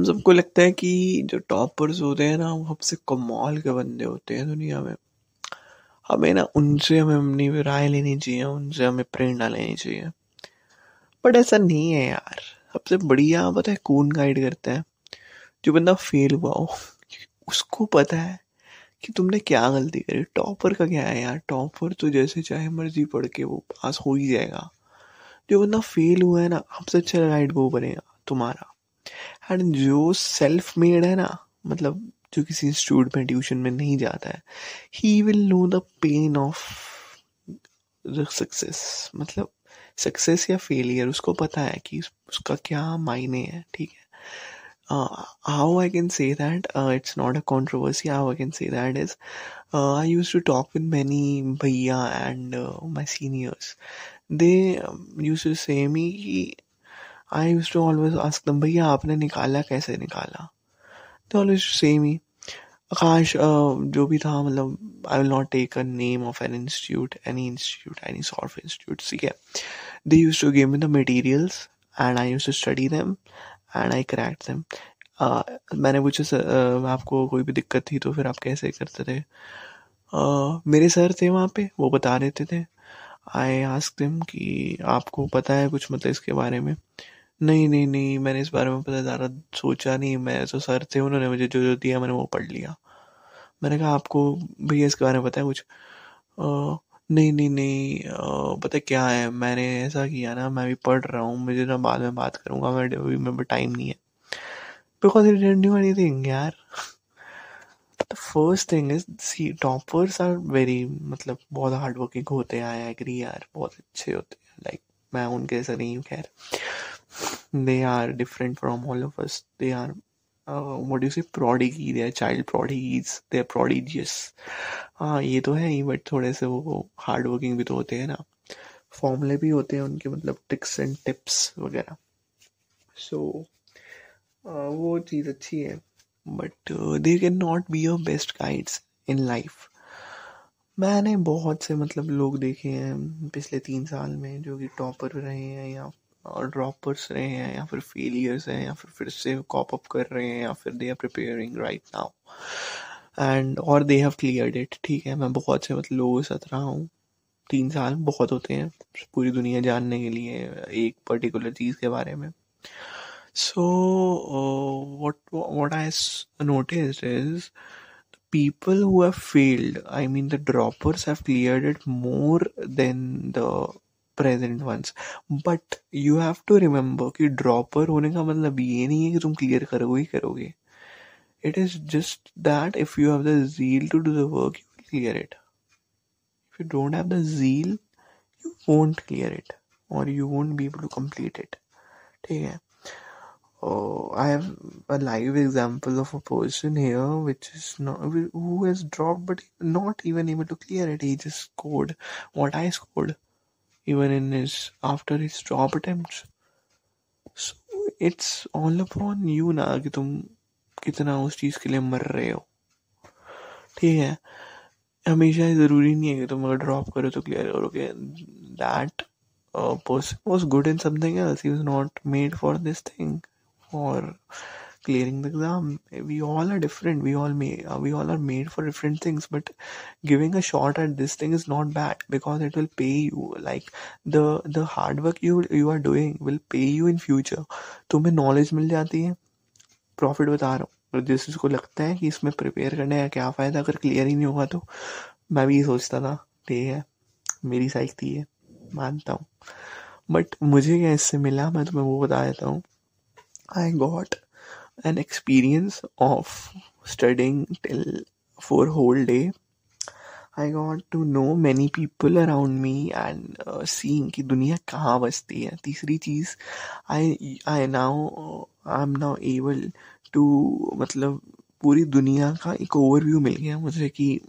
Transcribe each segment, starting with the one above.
हम सबको लगता है कि जो टॉपर्स होते हैं ना, वो सबसे कमाल के बंदे होते हैं दुनिया में। हमें ना, उनसे हमें अपनी राय लेनी चाहिए, उनसे हमें प्रेरणा लेनी चाहिए। बट ऐसा नहीं है यार। सबसे बढ़िया पता है कौन गाइड करता है? जो बंदा फेल हुआ हो। उसको पता है कि तुमने क्या गलती करी। टॉपर का क्या है यार? टॉपर तो जैसे चाहे मर्ज़ी पढ़ के वो पास हो ही जाएगा। जो बंदा फेल हुआ है ना सबसे अच्छा गाइड वो बनेगा, तुम्हारा। एंड जो सेल्फ मेड है ना मतलब जो किसी इंस्टीट्यूट में ट्यूशन में नहीं जाता है he will know the pain of success मतलब सक्सेस या फेलियर उसको पता है कि उसका क्या मायने है, ठीक है? How I can say that it's not a controversy how I can say that is I use to talk with many भैया and my seniors they use to say me I use to always ask them भैया आपने निकाला कैसे निकाला? तो always same ही। आकाश जो भी था मतलब I will not take a name of an institute any institute any soft institute ठीक है? They use to give me the materials and I use to study them and I correct them मैंने पूछा sir आपको कोई भी दिक्कत थी तो फिर आप कैसे करते थे? मेरे सर थे वहाँ पे वो बता देते थे। आई आस्क दिम कि आपको पता है कुछ मतलब इसके बारे में? uh, नहीं नहीं नहीं, मैंने इस बारे में पता ज़्यादा सोचा नहीं, मैं तो सर थे, उन्होंने मुझे जो जो दिया मैंने वो पढ़ लिया। मैंने कहा, आपको भैया इसके बारे में पता है कुछ? नहीं नहीं नहीं पता क्या है? मैंने ऐसा किया ना, मैं भी पढ़ रहा हूँ, मुझे ना बाद में बात करूँगा, मैं अभी मेरे टाइम नहीं है। Because it didn't knew anything यार। The first thing is see toppers are very मतलब बहुत हार्ड वर्किंग होते हैं आई एग्री यार, बहुत अच्छे होते हैं। लाइक मैं उनके जैसा नहीं हूँ, खैर। They are different from all of us they are what do you say prodigy. They are child prodigies. They are prodigious. हाँ ये तो है ही बट थोड़े से वो हार्ड वर्किंग भी तो होते हैं ना। फॉर्मूले भी होते हैं उनके मतलब टिक्स एंड टिप्स वगैरह। सो so, वो चीज़ अच्छी है। But they can not be your best guides in life मैंने बहुत से मतलब लोग देखे हैं पिछले तीन साल में जो कि टॉपर रहे हैं या ड्रॉपर्स रहे हैं या फिर फेलियर्स हैं या फिर फिर से कॉप अप कर रहे हैं या फिर they are preparing right now and और दे हैव क्लियर इट ठीक है? मैं बहुत से मतलब लोगों साथ रहा हूँ। तीन साल बहुत होते हैं पूरी दुनिया जानने के लिए एक पर्टिकुलर चीज़ के बारे में। So what what I notice is people who have failed, i mean the droppers have cleared it present once but you have to remember कि ड्रॉपर होने का मतलब ये नहीं है कि तुम क्लियर करोगे ही करोगे। It is just that if you have the zeal to do the work you clear it if you don't have the zeal you won't clear it और you won't be able to complete it ठीक है? Oh, I have a live example of a person here which is not who has dropped but not even able to clear it. He just scored. What. Even in his after his job attempts so it's all upon you ना कि तुम कितना उस चीज़ के लिए मर रहे हो ठीक है हमेशा ज़रूरी नहीं है कि तुम अगर ड्रॉप करो तो क्लियर करोगे that person was good in something else he was not made for this thing or clearing the exam we all are different we all we all are made for different things but giving a short at this thing is not bad because it will pay you like the the hard work you you are doing will pay you in future तुम्हें knowledge मिल जाती है? Profit बता रहा हूँ। तो जिस चीज़ को लगता है कि इसमें प्रिपेयर करने का क्या फ़ायदा अगर क्लियर ही नहीं होगा तो? मैं भी ये सोचता था ठीक है, मेरी साइक थी है मानता हूँ। बट मुझे क्या इससे मिला? मैं तुम्हें वो बता देता हूँ। I got an experience of studying till for whole day. I got to know many people around me and uh, seeing कि दुनिया कहाँ बसती है। तीसरी चीज़ I I now I'm now able to मतलब पूरी दुनिया का एक ओवरव्यू मिल गया मुझे कि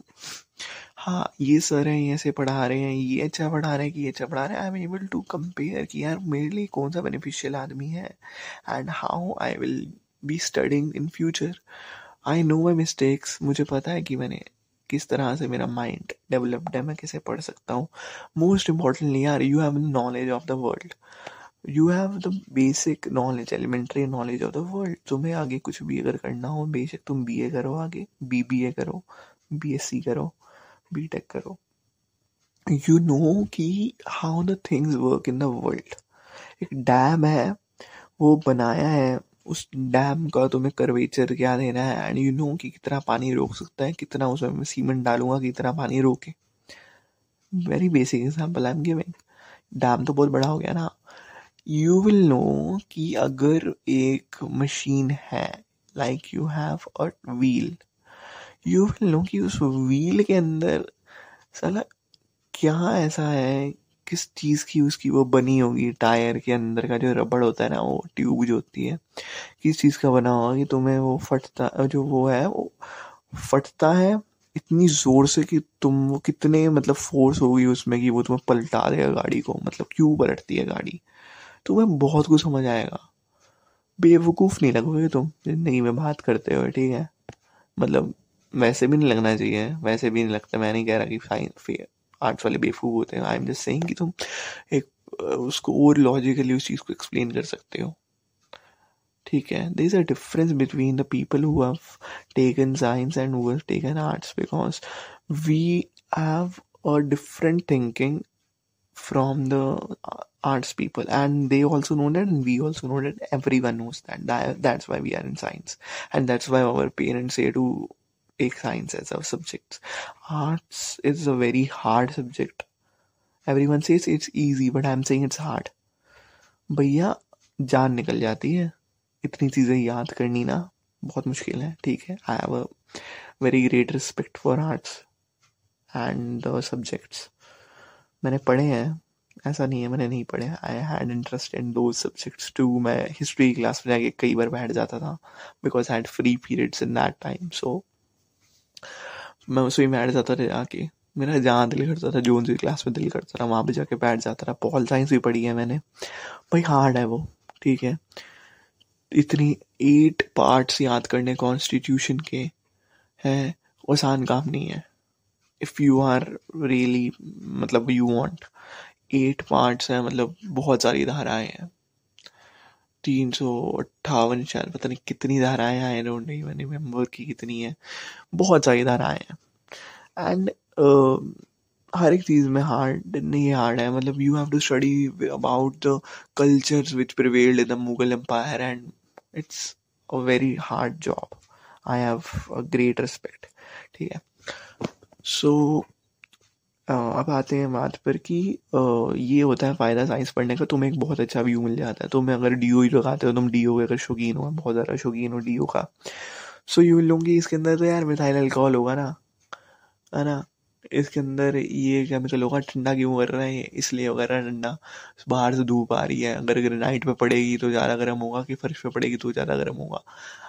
हाँ ये सर हैं ऐसे पढ़ा रहे हैं ये अच्छा पढ़ा रहे हैं कि ये अच्छा पढ़ा रहे हैं। I am able to compare कि यार मेरे लिए कौन सा बेनिफिशियल आदमी है and how I will be studying in future I know my mistakes मुझे पता है कि मैंने किस तरह से मेरा माइंड डेवलप्ड है, मैं कैसे पढ़ सकता हूँ। मोस्ट इम्पॉर्टेंटली यार you have knowledge of the world you have the basic knowledge elementary knowledge of the world तुम्हें आगे कुछ भी अगर करना हो, बेशक तुम बी ए करो आगे। बी बी ए करो बी एस सी करो बी टेक करो। यू नो कि how the things work in the world एक डैम है, वो बनाया है उस डैम का तुम्हें कर्वेचर क्या देना है? एंड यू नो कि कितना पानी रोक सकता है, कितना उसमें मैं सीमेंट डालूँगा, कितना पानी रोके। Very basic example I am giving dam तो बहुत बड़ा हो गया ना। यू विल नो कि अगर एक मशीन है like you have a wheel you will know कि उस व्हील के अंदर साला क्या ऐसा है किस चीज़ की उसकी वो बनी होगी? टायर के अंदर का जो रबड़ होता है ना, वो ट्यूब जो होती है, किस चीज़ का बना होगा कि तुम्हें वो फटता, जो वो है, वो फटता है इतनी ज़ोर से कि तुम वो कितने मतलब फोर्स होगी उसमें कि वो तुम्हें पलटा देगा गाड़ी को मतलब क्यों पलटती है गाड़ी? तुम्हें बहुत कुछ समझ आएगा। बेवकूफ़ नहीं लगोगे तुम? ज़िंदगी में बात करते हो ठीक है? मतलब वैसे भी नहीं लगना चाहिए, वैसे भी नहीं लगता, मैं नहीं कह रहा कि साइंस आर्ट्स वाले बेफूब होते हैं। आई एम जस्ट सेइंग कि तुम एक उसको और लॉजिकली उस चीज़ को एक्सप्लेन कर सकते हो। ठीक है? There is a difference between the people who have taken science and who have taken arts because we have a different thinking from the arts people and they also know that and we also know that everyone knows that that's why we are in science and that's why our parents a to take science as a subject, arts is a very hard subject. Everyone says it's easy, but i'm saying it's hard. भैया, जान निकल जाती है। इतनी चीज़ें याद करनी ना बहुत मुश्किल है, ठीक है? I have a very great respect for arts and the subjects मैंने पढ़े हैं, ऐसा नहीं है मैंने नहीं पढ़े आई हैड इंटरेस्ट इन दो सब्जेक्ट्स टू मैं हिस्ट्री क्लास में जाके कई बार बैठ जाता था because I had free periods in that time so मैं उसमें बैठ जाता था जाके मेरा जहाँ दिल करता था जोन सी क्लास में दिल करता था, वहाँ पे जाके बैठ जाता था। पॉल साइंस भी पढ़ी है मैंने। भाई हार्ड है वो, ठीक है। इतनी एट पार्ट्स याद करने कॉन्स्टिट्यूशन के हैं, आसान काम नहीं है। इफ़ यू आर रियली मतलब यू वांट एट पार्ट्स हैं मतलब बहुत सारी धाराएँ हैं। तीन सौ अट्ठावन शायद पता नहीं कितनी धाराएँ हैं आई डोंट इवन रिमेम्बर की कितनी है। बहुत सारी धाराएँ हैं। एंड हर एक चीज़ में हार्ड नहीं हार्ड है मतलब you have to study about the cultures which prevailed in the Mughal empire and it's a very hard job I have a great respect ठीक है? सो so, अब आते हैं बात पर कि ये होता है फ़ायदा साइंस पढ़ने का, तुम्हें एक बहुत अच्छा व्यू मिल जाता है। तुम्हें अगर डी ओ ही लगाते हो, तुम डी ओ अगर शौकीन हो, बहुत ज़्यादा शौकीन हो डी ओ का सो यू लूँगी इसके अंदर तो यार मिथाइल अल्कोहल होगा ना, है ना? इसके अंदर ये केमिकल होगा, ठंडा क्यों कर रहा है? इसलिए वगैरह ठंडा। बाहर से धूप आ रही है, अगर नाइट पे पड़ेगी तो ज़्यादा गर्म होगा कि फर्श पे पड़ेगी तो ज़्यादा गर्म होगा।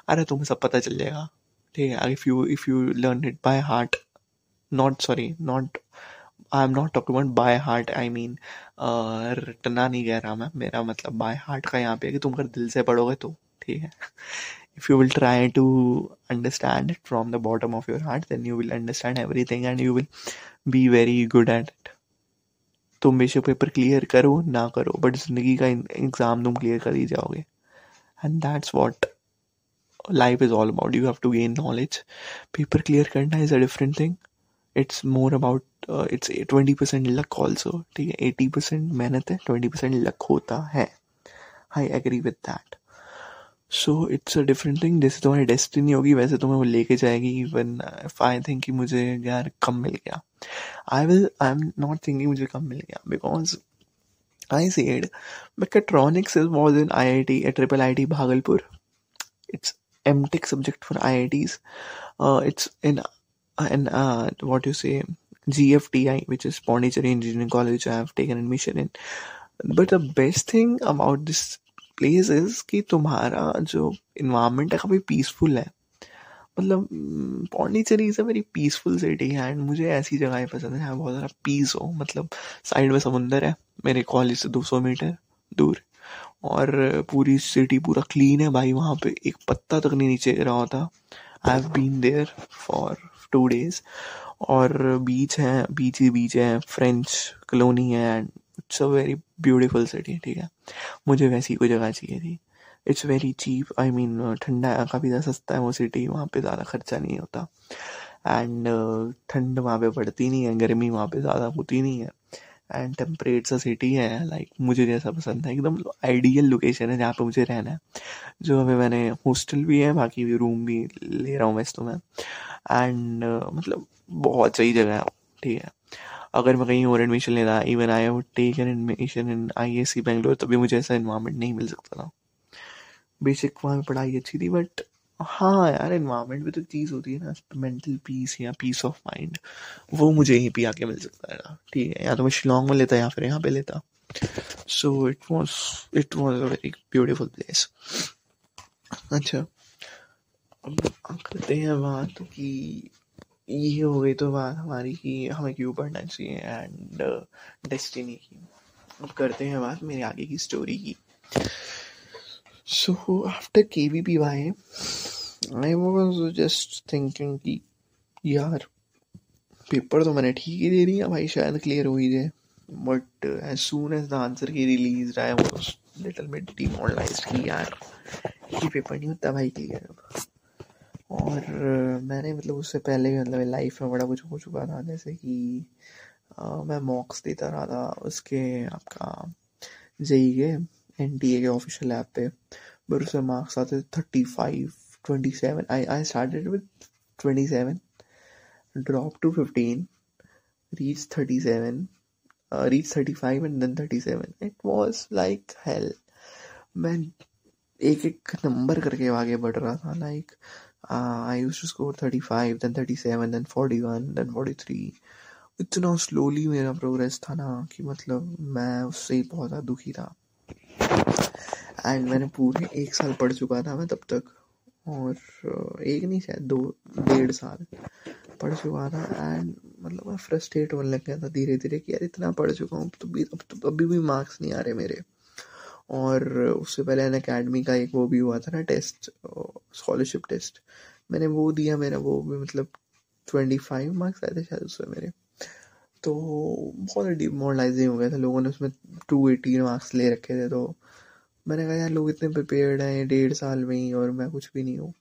अरे तुम्हें सब पता चल जाएगा, ठीक है? If you if you learn it by heart not, sorry I am not talking about by heart I mean रटना नहीं कह रहा मैं। मेरा मतलब बाय हार्ट का यहाँ पे है कि तुम अगर दिल से पढ़ोगे तो ठीक है? If you will try to understand it from the bottom of your heart then you will understand everything and you will be very good at it तुम बेशक पेपर क्लियर करो, ना करो बट ज़िंदगी का एग्ज़ाम तुम क्लियर कर ही जाओगे। And that's what life is all about you have to gain knowledge paper clear करना is a different thing it's more about it's twenty percent luck also ठीक है? एटी परसेंट मेहनत है ट्वेंटी परसेंट लक होता है। I agree with that so it's a different thing जैसे तुम्हारी destiny होगी, वैसे तुम्हें वो लेके जाएगी इवन इफ़ आई थिंक कि मुझे यार कम मिल गया। I will I am not thinking मुझे कम मिल गया because I said mechatronics was in I T Bhagalpur. It's M tech subject for I I Ts it's in and uh, what you say GFTI, which is Pondicherry Engineering College, I have taken admission in. But the best thing about this place is कि तुम्हारा जो environment है काफ़ी peaceful है। मतलब Pondicherry is a very peaceful city है and मुझे ऐसी जगह पसंद है बहुत ज़्यादा पीस हो। मतलब साइड में समुंदर है मेरे कॉलेज से 200 मीटर दूर। और पूरी सिटी पूरा क्लीन है भाई वहाँ पे एक पत्ता तक नहीं नीचे गिरा होता। I have been there for two days और बीच है बीच ही बीच है फ्रेंच कलोनी है and it's a very beautiful city ठीक है? मुझे वैसी कोई जगह चाहिए थी। It's very cheap I mean ठंडा काफ़ी ज़्यादा सस्ता है वो सिटी वहाँ पे ज़्यादा खर्चा नहीं होता। एंड ठंड वहाँ पे पड़ती नहीं है, गर्मी वहाँ पे ज़्यादा होती नहीं है। एंड टेम्परेट सिटी है लाइक मुझे जैसा पसंद है। एकदम आइडियल लोकेशन है जहाँ पे मुझे रहना है। जो अभी मैंने हॉस्टल भी है, बाकी भी रूम भी ले रहा हूँ वैसे तो मैं एंड मतलब बहुत सही जगह है, ठीक है। अगर मैं कहीं और एडमिशन लेता even I would take an admission in I S C Bangalore तभी मुझे ऐसा इन्वायरमेंट नहीं मिल सकता था। बेसिक वहाँ पढ़ाई अच्छी थी बट हाँ यार इन्वायरमेंट भी तो चीज़ होती है ना मेंटल पीस या पीस ऑफ़ माइंड वो मुझे यहीं पे आके मिल सकता है ना ठीक है? या तो मैं शिलोंग में लेता या फिर यहाँ पे लेता। So it was it was a very beautiful place अच्छा अब करते हैं बात कि ये हो गई तो बात हमारी कि हमें क्यों पढ़ना चाहिए एंड डेस्टिनी uh, की। अब करते हैं बात मेरे आगे की स्टोरी की। So after K V P Y I was just thinking कि, यार पेपर तो मैंने ठीक ही दे दिया भाई, शायद क्लियर हो ही जाए. But as soon as the answer key release I was little bit demoralise कि, यार, ये पेपर नहीं होता भाई क्लियर और, मैंने मतलब उससे पहले भी मतलब लाइफ में बड़ा कुछ हो चुका था, जैसे कि मैं मॉक्स देता रहा था, उसके आपका जेई के एन टी ए के ऑफिशियल ऐप पे बट उसमें मार्क्स आते थे thirty five 27 I, I started with 27 dropped to 15 reached 37 uh, reached 35 and then 37 it was like hell. मैं एक एक नंबर करके आगे बढ़ रहा था like I use to score 35 then 37 then 41 then 43 इतना स्लोली मेरा प्रोग्रेस था ना कि मतलब मैं उससे ही बहुत दुखी था। एंड मैंने पूरे एक साल पढ़ चुका था मैं तब तक। और एक नहीं, शायद दो, डेढ़ साल पढ़ चुका था। एंड मतलब मैं फ्रस्ट्रेट होने लग गया था धीरे धीरे कि यार इतना पढ़ चुका हूँ तो भी, अब तो अभी भी मार्क्स नहीं आ रहे मेरे। और उससे पहले एन अकेडमी का एक वो भी हुआ था ना टेस्ट स्कॉलरशिप टेस्ट मैंने वो दिया, मेरा वो भी मतलब ट्वेंटी फाइव मार्क्स आए थे शायद उसमें मेरे। तो बहुत डिमोरलाइजिंग हो गया था। लोगों ने उसमें टू एटीन मार्क्स ले रखे थे तो मैंने कहा, यार, लोग इतने प्रिपेयर्ड हैं, डेढ़ साल में ही, और मैं कुछ भी नहीं हूँ।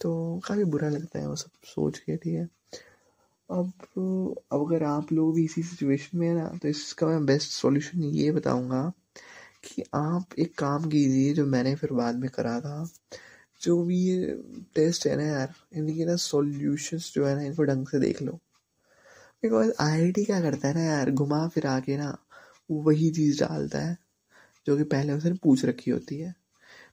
तो काफ़ी बुरा लगता है वो सब सोच के, ठीक है? अब अब अगर आप लोग भी इसी सिचुएशन में है ना तो इसका मैं बेस्ट सॉल्यूशन ये बताऊँगा कि आप एक काम कीजिए, जो मैंने फिर बाद में करा था। जो भी ये टेस्ट है ना यार, इनके ना सॉल्यूशंस जो है ना, इनको ढंग से देख लो। बिकॉज़ आई क्या करता है ना यार घुमा फिरा के ना वही चीज़ डालता है जो कि पहले उसने पूछ रखी होती है।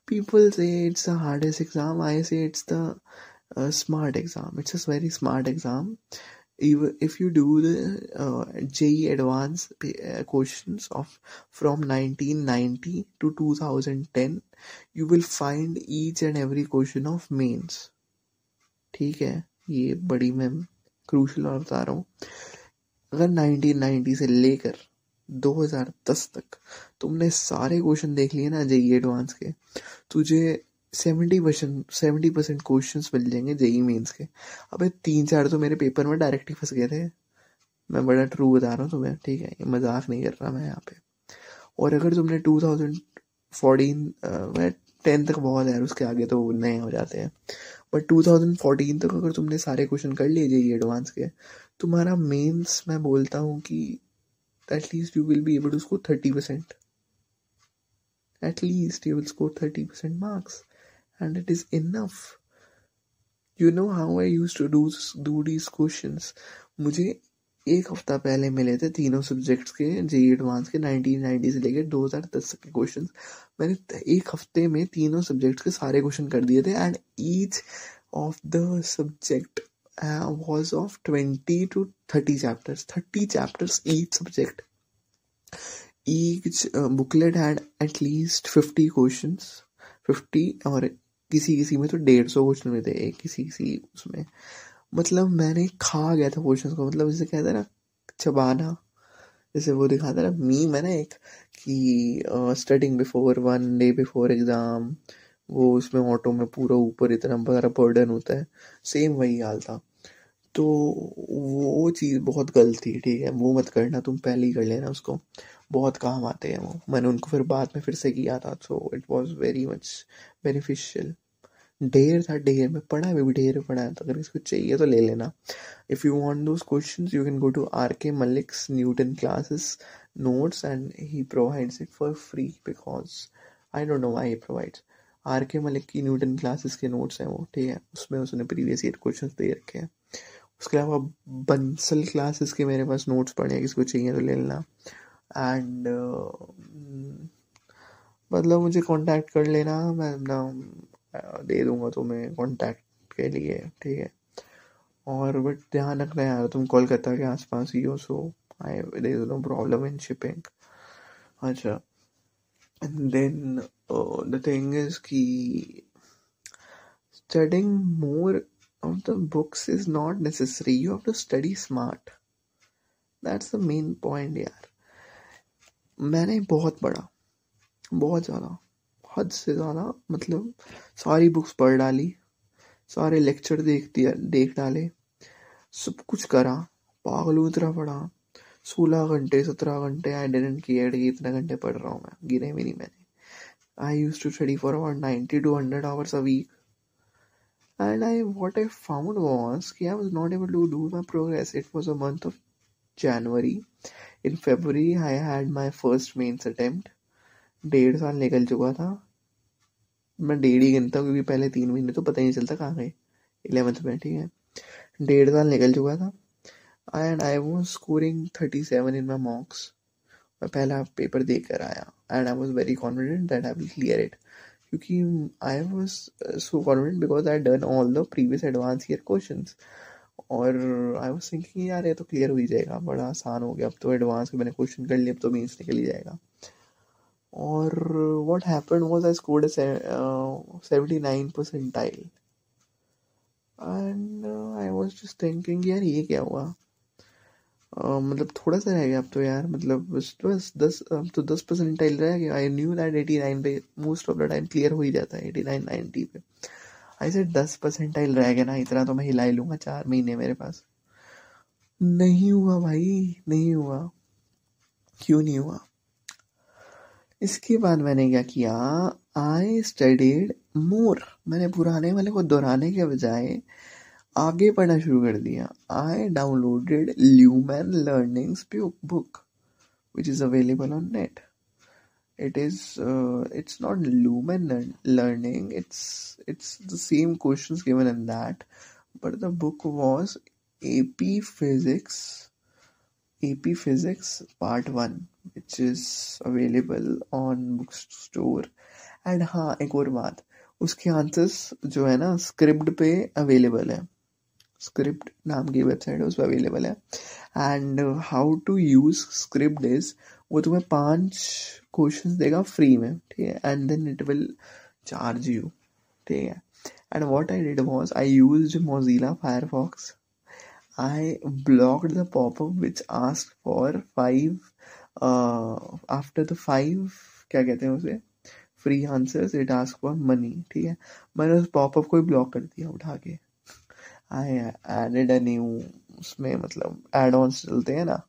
People say it's the hardest exam I say it's the smart exam it's a very smart exam if you do uh, JE advanced uh, questions of from 1990 to 2010 you will find each and every question of mains. ठीक है ये बड़ी मैं crucial और बता रहा हूँ। अगर 1990 से लेकर 2010 तक तुमने सारे क्वेश्चन देख लिए ना जेई एडवांस के, तुझे seventy percent seventy percent question मिल जाएँगे जेई मेन्स के। अबे तीन चार तो मेरे पेपर में डायरेक्ट ही फंस गए थे। मैं बड़ा ट्रू बता रहा हूँ तुम्हें, ठीक है? ये मज़ाक नहीं कर रहा मैं यहाँ पे। और अगर तुमने टू थाउज़ेंड फोर्टीन टेंथ तक बहुत है उसके आगे तो नए हो जाते हैं। बट टू थाउज़ेंड फोर्टीन तक अगर तुमने सारे क्वेश्चन कर लिए जाइए एडवांस के, तुम्हारा मेन्स मैं बोलता हूँ कि at least you will be able to score thirty percent at least you will score thirty percent marks and it is enough you know how I use to do do these question मुझे एक हफ़्ता पहले मिले थे तीनों subjects के जे advance के 1990 से लेकर 2010 के क्वेश्चन मैंने एक हफ़्ते में तीनों सब्जेक्ट्स के सारे क्वेश्चन कर दिए थे and each of the subject 20 to 30 chapters 30 chapters each subject each uh, booklet had at least 50 questions 50 और किसी किसी में तो डेढ़ सौ क्वेश्चन में थे किसी किसी उसमें। मतलब मैंने खा गया था क्वेश्चन को मतलब जैसे कहते हैं ना, चबाना, जैसे वो दिखाता ना मी मैंने एक, कि studying before one day before exam वो उसमें ऑटो में पूरा ऊपर इतना बड़ा बर्डन होता है। सेम वही हाल था। तो वो चीज़ बहुत गलत थी, ठीक है? वो मत करना, तुम पहले ही कर लेना उसको। बहुत काम आते हैं वो। मैंने उनको फिर बाद में फिर से किया था so it was very much beneficial ढेर था ढेर में पढ़ा भी ढेर पढ़ा है तो अगर इसको चाहिए तो ले लेना। If you want those question you can go to R K Malik's Newton classes notes and he provides it for free because I don't know he provides. R K Malik की न्यूटन क्लासेस के notes हैं वो ठीक है? उसमें उसने previous year questions दे रखे हैं। उसके अलावा बंसल क्लासेस के मेरे पास नोट्स पड़े हैं किसको चाहिए तो ले लेना। एंड uh, मतलब मुझे कांटेक्ट कर लेना मैं ना दे दूँगा तुम्हें कांटेक्ट के लिए, ठीक है? और बट ध्यान रखना यार, तुम कोलकाता के आसपास ही हो so I there no problem in shipping अच्छा and then the thing is की studying more of the books is not necessary. You have to study smart. That's the main point यार. मैंने बहुत पढ़ा, बहुत ज़्यादा। हद से ज़्यादा मतलब सारी बुक्स पढ़ डाली सारे लेक्चर देख दिया देख डाले सब कुछ करा पागलों की तरह पढ़ा सोलह घंटे सत्रह घंटे आई डेंट केयर कि इतने घंटे पढ़ रहा हूँ मैं गिने भी नहीं मैंने I use to study for about ninety to hundred hours a week and I what I found was I was not able to do my progress. It was a month of January. In February, I had my first mains attempt. डेढ़ साल निकल चुका था। मैं डेढ़ ही गिनता हूँ, क्योंकि पहले तीन महीने तो पता ही नहीं चलता कहाँ गए। इलेवेंथ में, ठीक है। डेढ़ साल निकल चुका था। And I was scoring thirty seven in my mocks मैं पहला पेपर देख कर आया। And I was very confident that I will clear it क्योंकि I was so confident because I done all the previous advance year question और I was thinking यार, ये तो क्लियर हो ही जाएगा। बड़ा आसान हो गया। अब तो एडवांस में मैंने क्वेश्चन कर लिया अब तो मीन्स निकल ही जाएगा। और what happen was I scored seventy nine percentile and I was just thinking यार, ये क्या हुआ? मतलब थोड़ा सा रह गया अब तो यार मतलब बस दस, अब तो दस परसेंटाइल रह गया। I knew that eighty nine पे most of the time clear हो ही जाता है एटी नाइन नाइनटी पे। आई से दस परसेंटाइल रह गया ना, इतना तो मैं हिला ही लूँगा चार महीने मेरे पास। नहीं हुआ भाई, नहीं हुआ। क्यों नहीं हुआ? इसके बाद मैंने क्या किया? आई स्टडीड मोर मैंने पुराने वाले को दोहराने के बजाय आगे पढ़ना शुरू कर दिया। I downloaded Lumen learning book which is available on net it is it's not Lumen learning it's it's the same question given in that but the book was A P physics ap physics part 1 which is available on bookstore. And हाँ एक और बात, उसके answers जो है ना script पे available है। स्क्रिप्ट नाम की वेबसाइट है, उस पर अवेलेबल है। And how to use script is वो तुम्हें पाँच क्वेश्चंस देगा फ्री में, ठीक है? And then it will charge you ठीक है? And what I did was I use Mozilla Firefox I blocked the popup which ask for five after the five क्या कहते हैं उसे? Free answers it ask for money ठीक है? मैंने उस पॉपअप को ही ब्लॉक कर दिया उठा के। आई एडेड अ न्यू उसमें मतलब एड ऑन्स चलते हैं ना,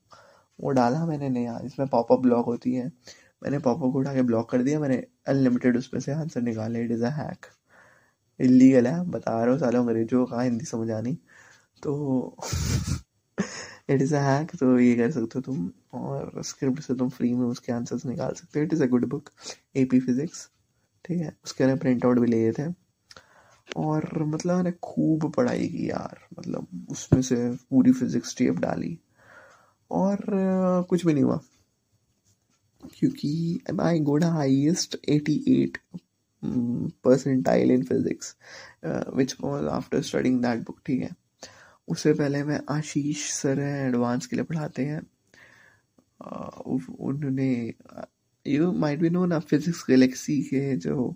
वो डाला मैंने नया जिसमें पॉपअप ब्लॉक होती है। मैंने पॉपअप को उठा के ब्लॉक कर दिया, मैंने अनलिमिटेड उसमें से आंसर निकाले it is a hack illegal है, बता रहे हो सालों अंग्रेज़ों कहाँ हिंदी समझ आनी तो इट इज़ अ हैक तो ये कर सकते हो तुम, और स्क्रिप्ट से तुम फ्री में उसके आंसर्स निकाल सकते हो। It is a good book A P physics ठीक है? उसके मैंने प्रिंट आउट भी लिए थे और मतलब मैंने खूब पढ़ाई की यार मतलब उसमें से पूरी फिजिक्स टेप डाली। और कुछ भी नहीं हुआ। क्योंकि I got highest eighty eight percentile in physics which was after studying that book ठीक है? उससे पहले मैं आशीष सर हैं एडवांस के लिए पढ़ाते हैं। उन्होंने यू माइट बी नो ना फिजिक्स गैलेक्सी के जो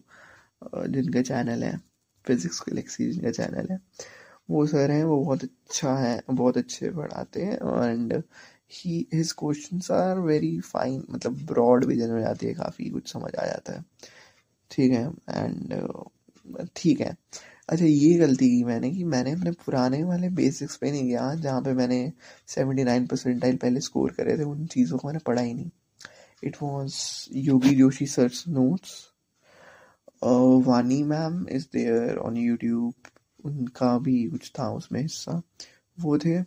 जिनका चैनल है। फिजिक्स गलेक्सी जिनका चैनल है। वो सर हैं, वो बहुत अच्छा है, बहुत अच्छे पढ़ाते हैं and he his question are very fine मतलब ब्रॉड विजन हो जाती है, काफ़ी कुछ समझ आ जाता है। ठीक है एंड ठीक है। अच्छा ये गलती की मैंने कि मैंने अपने पुराने वाले बेसिक्स पे नहीं गया, जहाँ पे मैंने सेवेंटी नाइन परसेंटाइल पहले स्कोर करे थे, उन चीज़ों को मैंने पढ़ा ही नहीं it was Yogi Joshi search notes Vani ma'am is there on YouTube उनका भी कुछ था उसमें हिस्सा। वो थे।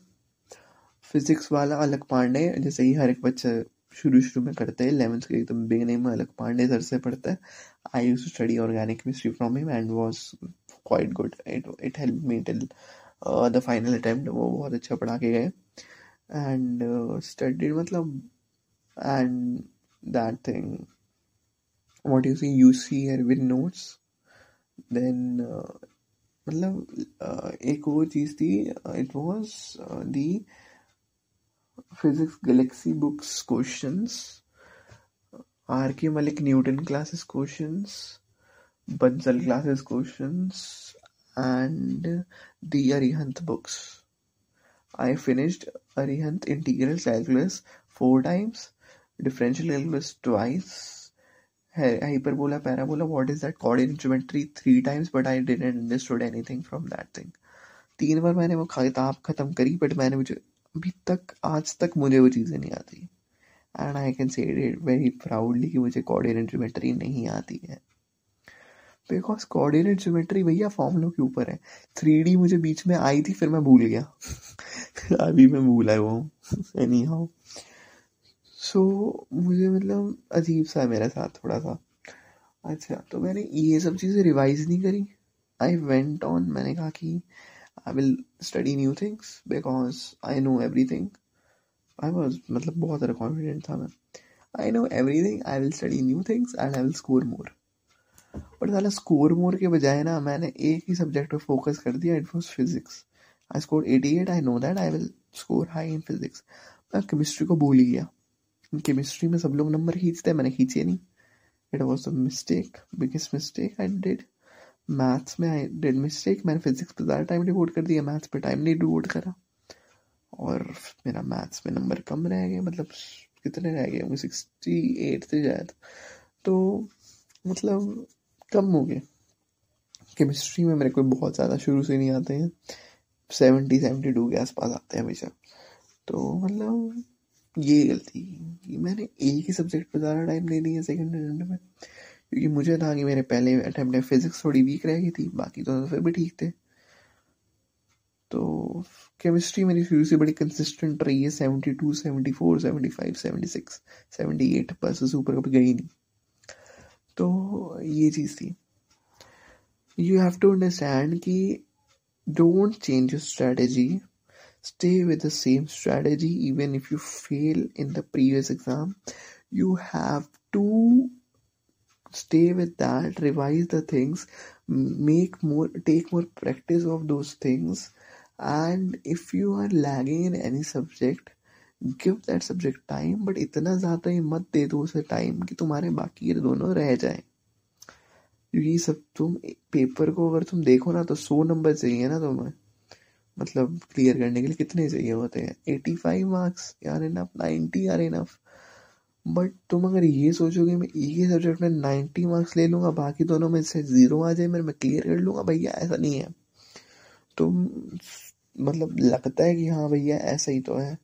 फिजिक्स वाला अलग पांडे, जैसे ही हर एक बच्चा शुरू शुरू में करते हैं इलेवेंथ के एकदम बिगनिंग में अलग पांडे सर से पढ़ता है। I use to study organic chemistry from him and was quite good it it help me till the final attempt वो बहुत अच्छा पढ़ा के गए। एंड स्टडीड मतलब and that thing what you see? You see here with notes. Then uh, मतलब uh, एक और चीज़ थी it was the physics galaxy books questions R K Malik Newton classes questions Bansal classes questions and the Arihant books I finished Arihant integral calculus four times, differential calculus twice, hyperbola, parabola, what is that? Coordinate geometry three times, but I didn't understood anything from that thing. तीन बार मैंने वो किताब ख़त्म करी but मैंने मुझे अभी तक आज तक मुझे वो चीज़ें नहीं आती and I can say it very proudly कि मुझे कोऑर्डिनेट ज्योमेट्री नहीं आती है बिकॉज़ कोऑर्डिनेट ज्योमेट्री भैया फॉर्मूलों के ऊपर है। थ्री मुझे बीच में आई थी, फिर मैं भूल गया। अभी मैं भूला है। वो एनी हाउ सो मुझे मतलब अजीब सा है मेरे साथ थोड़ा सा। अच्छा तो मैंने ये सब चीज़ें रिवाइज नहीं करी। आई वेंट ऑन मैंने कहा कि I will study new things because I know everything I was मतलब बहुत ज़्यादा कॉन्फिडेंट था मैं। I know everything I will study new things and I will score more but साला स्कोर मोर के बजाय ना मैंने एक ही सब्जेक्ट पे फोकस कर दिया it was physics I score eighty eight I know that I will score high in physics मैं केमिस्ट्री को भूल ही गया। केमिस्ट्री में सब लोग नंबर खींचते हैं, मैंने खींचे नहीं। It was a mistake biggest mistake I did maths में आई डिड मिस्टेक मैंने फिजिक्स पे ज़्यादा टाइम डिवोट कर दिया मैथ्स पे टाइम नहीं डिवोट करा। और मेरा मैथ्स में नंबर कम रह गए मतलब कितने रह गए सिक्सटी एट थे शायद। तो मतलब कम हो गए केमिस्ट्री में मेरे को बहुत ज़्यादा शुरू से नहीं आते हैं। सेवेंटी सेवेंटी टू के आसपास आते हैं हमेशा। तो मतलब ये गलती कि मैंने एक ही सब्जेक्ट पर ज़्यादा टाइम दे दिया सेकेंड अटेम्प्ट में। क्योंकि मुझे था कि मेरे पहले अटेम्प्ट में फिजिक्स थोड़ी वीक रह गई थी, बाकी तो फिर भी ठीक थे। तो केमिस्ट्री मेरी शुरू से बड़ी कंसिस्टेंट रही है। Seventy two seventy four seventy five seventy six seventy eight बस ऊपर कभी गई नहीं। तो ये चीज़ थी। यू हैव टू अंडरस्टैंड कि don't change your strategy stay with the same strategy even if you fail in the previous exam you have to stay with that revise the things make more take more practice of those things and if you are lagging in any subject give that subject time but इतना ज़्यादा ही मत दे दो उसे time कि तुम्हारे बाकी ये दोनों रह जाए। क्योंकि सब तुम पेपर को अगर तुम देखो ना तो सौ नंबर चाहिए ना तुम्हें। मतलब क्लियर करने के लिए कितने चाहिए होते हैं? एटी फाइव मार्क्स यार enough ninety are enough but तुम अगर ये सोचोगे, मैं एक ही सब्जेक्ट में नाइन्टी मार्क्स ले लूँगा, बाकी दोनों में से ज़ीरो आ जाए, मेरे मैं क्लियर कर लूँगा, भैया ऐसा नहीं है। तुम मतलब लगता है कि हाँ भैया ऐसा ही तो है।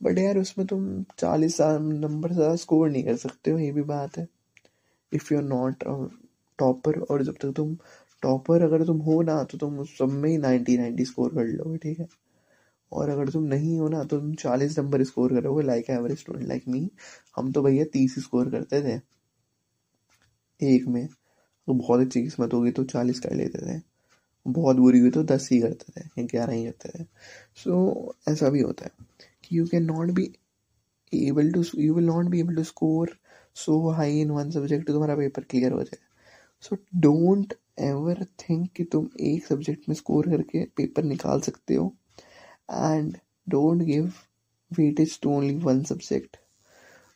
बट यार उसमें तुम चालीस नंबर ज़्यादा स्कोर नहीं कर सकते हो ये भी बात है। If you are not topper और जब तक तुम टॉपर अगर तुम हो ना तो तुम उस सब में ही नाइन्टी नाइन्टी स्कोर कर लोगे ठीक है? और अगर तुम नहीं हो ना तो तुम चालीस नंबर स्कोर करोगे like average student like me हम तो भैया तीस स्कोर करते थे एक में। तो बहुत अच्छी किस्मत होगी तो चालीस कर लेते थे। बहुत बुरी हुई तो दस ही करते थे ग्यारह ही करते थे। सो so, ऐसा भी होता है। You can not be able to you will not be able to score so high in one subject तुम्हारा पेपर क्लियर हो जाए। सो डोंट एवर थिंक कि तुम एक सब्जेक्ट में स्कोर करके पेपर निकाल सकते हो। And don't give weightage to only one subject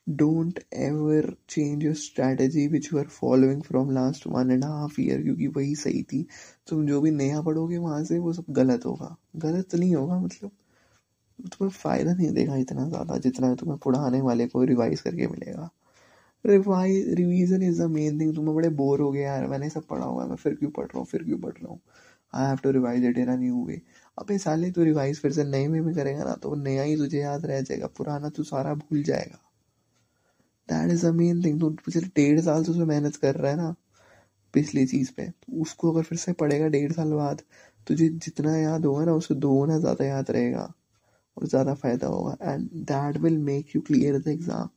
don't ever change your strategy which you are following from last one and half year क्योंकि वही सही थी। तुम जो भी नया पढ़ोगे वहाँ से वो सब गलत होगा। गलत नहीं होगा मतलब। तुम्हें फ़ायदा नहीं देगा इतना ज़्यादा जितना तुम्हें पढ़ाने वाले को रिवाइज करके मिलेगा। Revise revision is the main thing तुम्हें बड़े बोर हो गए यार। मैंने सब पढ़ा हुआ है। मैं फिर क्यों पढ़ रहा हूँ? फिर क्यों पढ़ रहा हूँ? I have to revise it in a new way अबे साले तू रिवाइज फिर से नए वे में करेगा ना तो नया ही तुझे याद रह जाएगा। पुराना तू सारा भूल जाएगा। That is the main thing तू पिछले डेढ़ साल से उसमें मेहनत कर रहा है ना, पिछली चीज़ पे। तो उसको अगर फिर से पढ़ेगा डेढ़ साल बाद, तुझे जितना याद होगा ना उससे दो गुना ज़्यादा याद रहेगा। और ज़्यादा फ़ायदा होगा। And that will make you clear the exam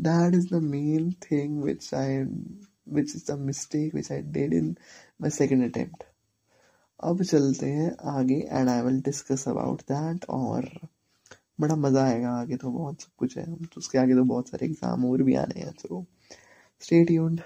that is the main thing which I which is the mistake which I did in my second attempt अब चलते हैं आगे and I will discuss about that और बड़ा मज़ा आएगा आगे तो बहुत सब कुछ है। तो उसके आगे तो बहुत सारे एग्ज़ाम और भी आने हैं तो स्टे ट्यून्ड